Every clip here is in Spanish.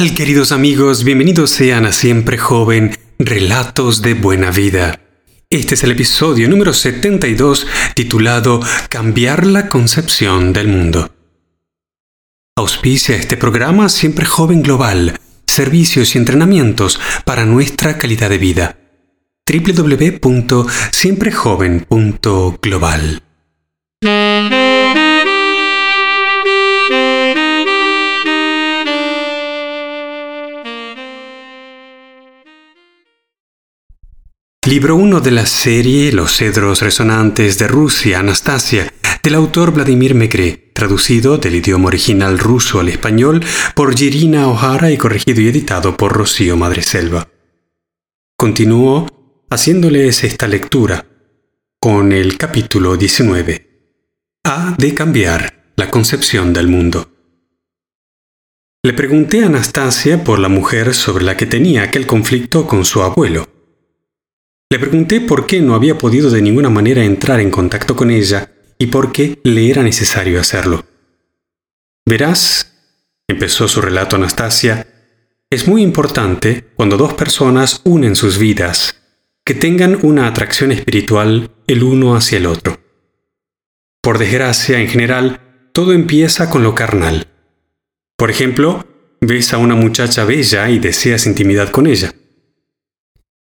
tal, queridos amigos? Bienvenidos sean a Siempre Joven, Relatos de Buena Vida. Este es el episodio número 72 titulado Cambiar la concepción del mundo. Auspicia este programa Siempre Joven Global, servicios y entrenamientos para nuestra calidad de vida. www.siemprejoven.global. Libro 1 de la serie Los cedros resonantes de Rusia, Anastasia, del autor Vladimir Megre, traducido del idioma original ruso al español por Jirina O'Hara y corregido y editado por Rocío Madreselva. Continúo haciéndoles esta lectura con el capítulo 19. A de cambiar la concepción del mundo. Le pregunté a Anastasia por la mujer sobre la que tenía aquel conflicto con su abuelo. Le pregunté por qué no había podido de ninguna manera entrar en contacto con ella y por qué le era necesario hacerlo. Verás, empezó su relato Anastasia, es muy importante cuando dos personas unen sus vidas, que tengan una atracción espiritual el uno hacia el otro. Por desgracia, en general, todo empieza con lo carnal. Por ejemplo, ves a una muchacha bella y deseas intimidad con ella.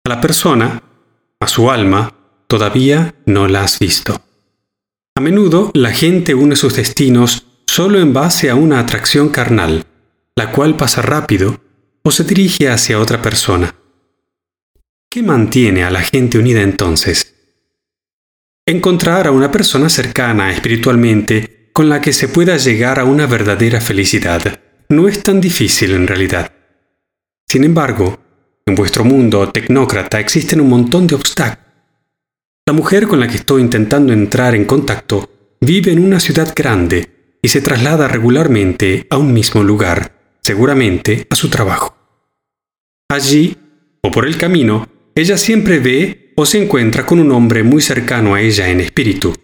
A la persona a su alma, todavía no la has visto. A menudo la gente une sus destinos solo en base a una atracción carnal, la cual pasa rápido o se dirige hacia otra persona. ¿Qué mantiene a la gente unida entonces? Encontrar a una persona cercana espiritualmente con la que se pueda llegar a una verdadera felicidad no es tan difícil en realidad. Sin embargo, en vuestro mundo tecnócrata existen un montón de obstáculos. La mujer con la que estoy intentando entrar en contacto vive en una ciudad grande y se traslada regularmente a un mismo lugar, seguramente a su trabajo. Allí, o por el camino, ella siempre ve o se encuentra con un hombre muy cercano a ella en espíritu,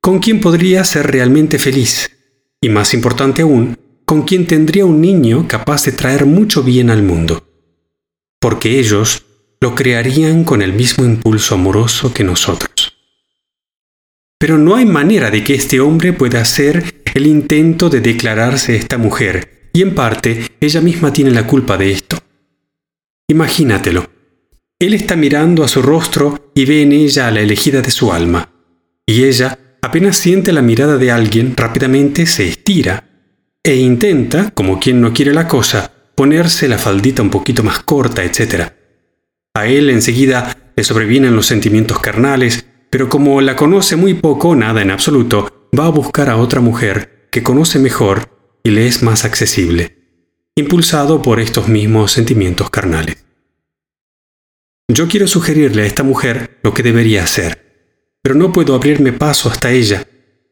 con quien podría ser realmente feliz, y más importante aún, con quien tendría un niño capaz de traer mucho bien al mundo porque ellos lo crearían con el mismo impulso amoroso que nosotros. Pero no hay manera de que este hombre pueda hacer el intento de declararse esta mujer, y en parte ella misma tiene la culpa de esto. Imagínatelo. Él está mirando a su rostro y ve en ella a la elegida de su alma, y ella, apenas siente la mirada de alguien, rápidamente se estira e intenta, como quien no quiere la cosa, ponerse la faldita un poquito más corta, etc. A él enseguida le sobrevienen los sentimientos carnales, pero como la conoce muy poco, nada en absoluto, va a buscar a otra mujer que conoce mejor y le es más accesible, impulsado por estos mismos sentimientos carnales. Yo quiero sugerirle a esta mujer lo que debería hacer, pero no puedo abrirme paso hasta ella.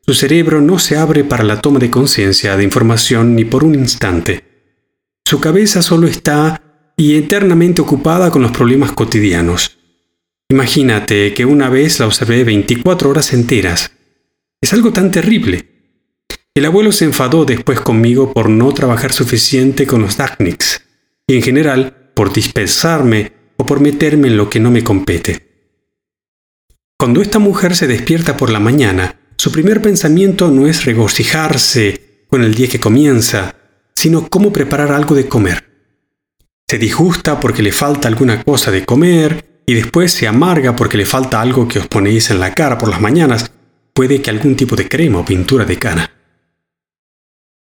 Su cerebro no se abre para la toma de conciencia de información ni por un instante. Su cabeza solo está y eternamente ocupada con los problemas cotidianos. Imagínate que una vez la observé 24 horas enteras. Es algo tan terrible. El abuelo se enfadó después conmigo por no trabajar suficiente con los Dachniks, y en general por dispensarme o por meterme en lo que no me compete. Cuando esta mujer se despierta por la mañana, su primer pensamiento no es regocijarse con el día que comienza, sino cómo preparar algo de comer. Se disgusta porque le falta alguna cosa de comer y después se amarga porque le falta algo que os ponéis en la cara por las mañanas, puede que algún tipo de crema o pintura de cara.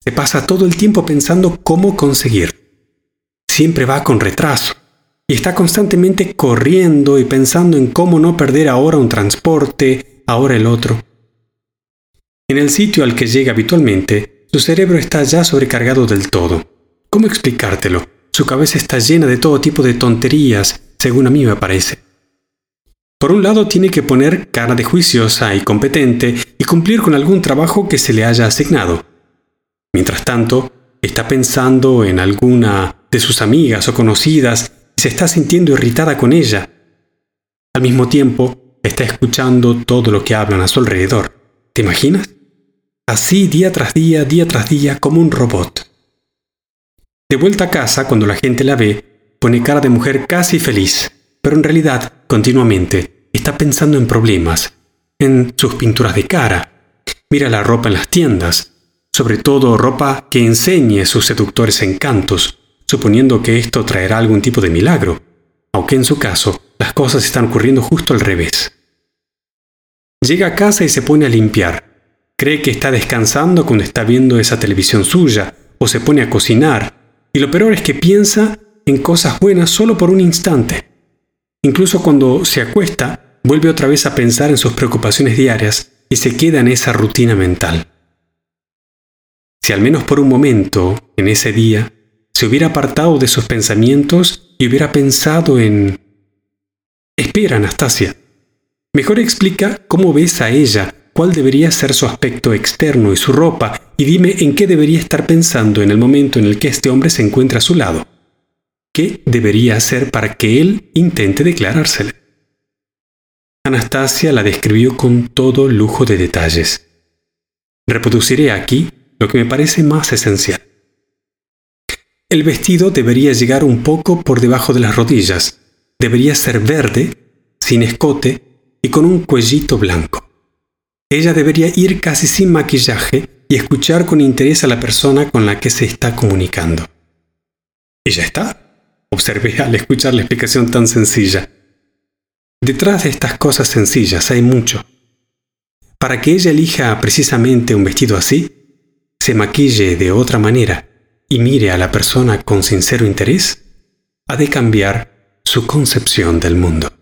Se pasa todo el tiempo pensando cómo conseguir. Siempre va con retraso y está constantemente corriendo y pensando en cómo no perder ahora un transporte, ahora el otro. En el sitio al que llega habitualmente, su cerebro está ya sobrecargado del todo. ¿Cómo explicártelo? Su cabeza está llena de todo tipo de tonterías, según a mí me parece. Por un lado tiene que poner cara de juiciosa y competente y cumplir con algún trabajo que se le haya asignado. Mientras tanto, está pensando en alguna de sus amigas o conocidas y se está sintiendo irritada con ella. Al mismo tiempo, está escuchando todo lo que hablan a su alrededor. ¿Te imaginas? Así día tras día, día tras día, como un robot. De vuelta a casa, cuando la gente la ve, pone cara de mujer casi feliz, pero en realidad, continuamente, está pensando en problemas, en sus pinturas de cara. Mira la ropa en las tiendas, sobre todo ropa que enseñe sus seductores encantos, suponiendo que esto traerá algún tipo de milagro, aunque en su caso las cosas están ocurriendo justo al revés. Llega a casa y se pone a limpiar. Cree que está descansando cuando está viendo esa televisión suya, o se pone a cocinar, y lo peor es que piensa en cosas buenas solo por un instante. Incluso cuando se acuesta, vuelve otra vez a pensar en sus preocupaciones diarias y se queda en esa rutina mental. Si al menos por un momento, en ese día, se hubiera apartado de sus pensamientos y hubiera pensado en... Espera, Anastasia. Mejor explica cómo ves a ella, cuál debería ser su aspecto externo y su ropa, y dime en qué debería estar pensando en el momento en el que este hombre se encuentra a su lado. ¿Qué debería hacer para que él intente declarársele? Anastasia la describió con todo lujo de detalles. Reproduciré aquí lo que me parece más esencial. El vestido debería llegar un poco por debajo de las rodillas. Debería ser verde, sin escote y con un cuellito blanco. Ella debería ir casi sin maquillaje y escuchar con interés a la persona con la que se está comunicando. ¿Y ya está? Observé al escuchar la explicación tan sencilla. Detrás de estas cosas sencillas hay mucho. Para que ella elija precisamente un vestido así, se maquille de otra manera y mire a la persona con sincero interés, ha de cambiar su concepción del mundo.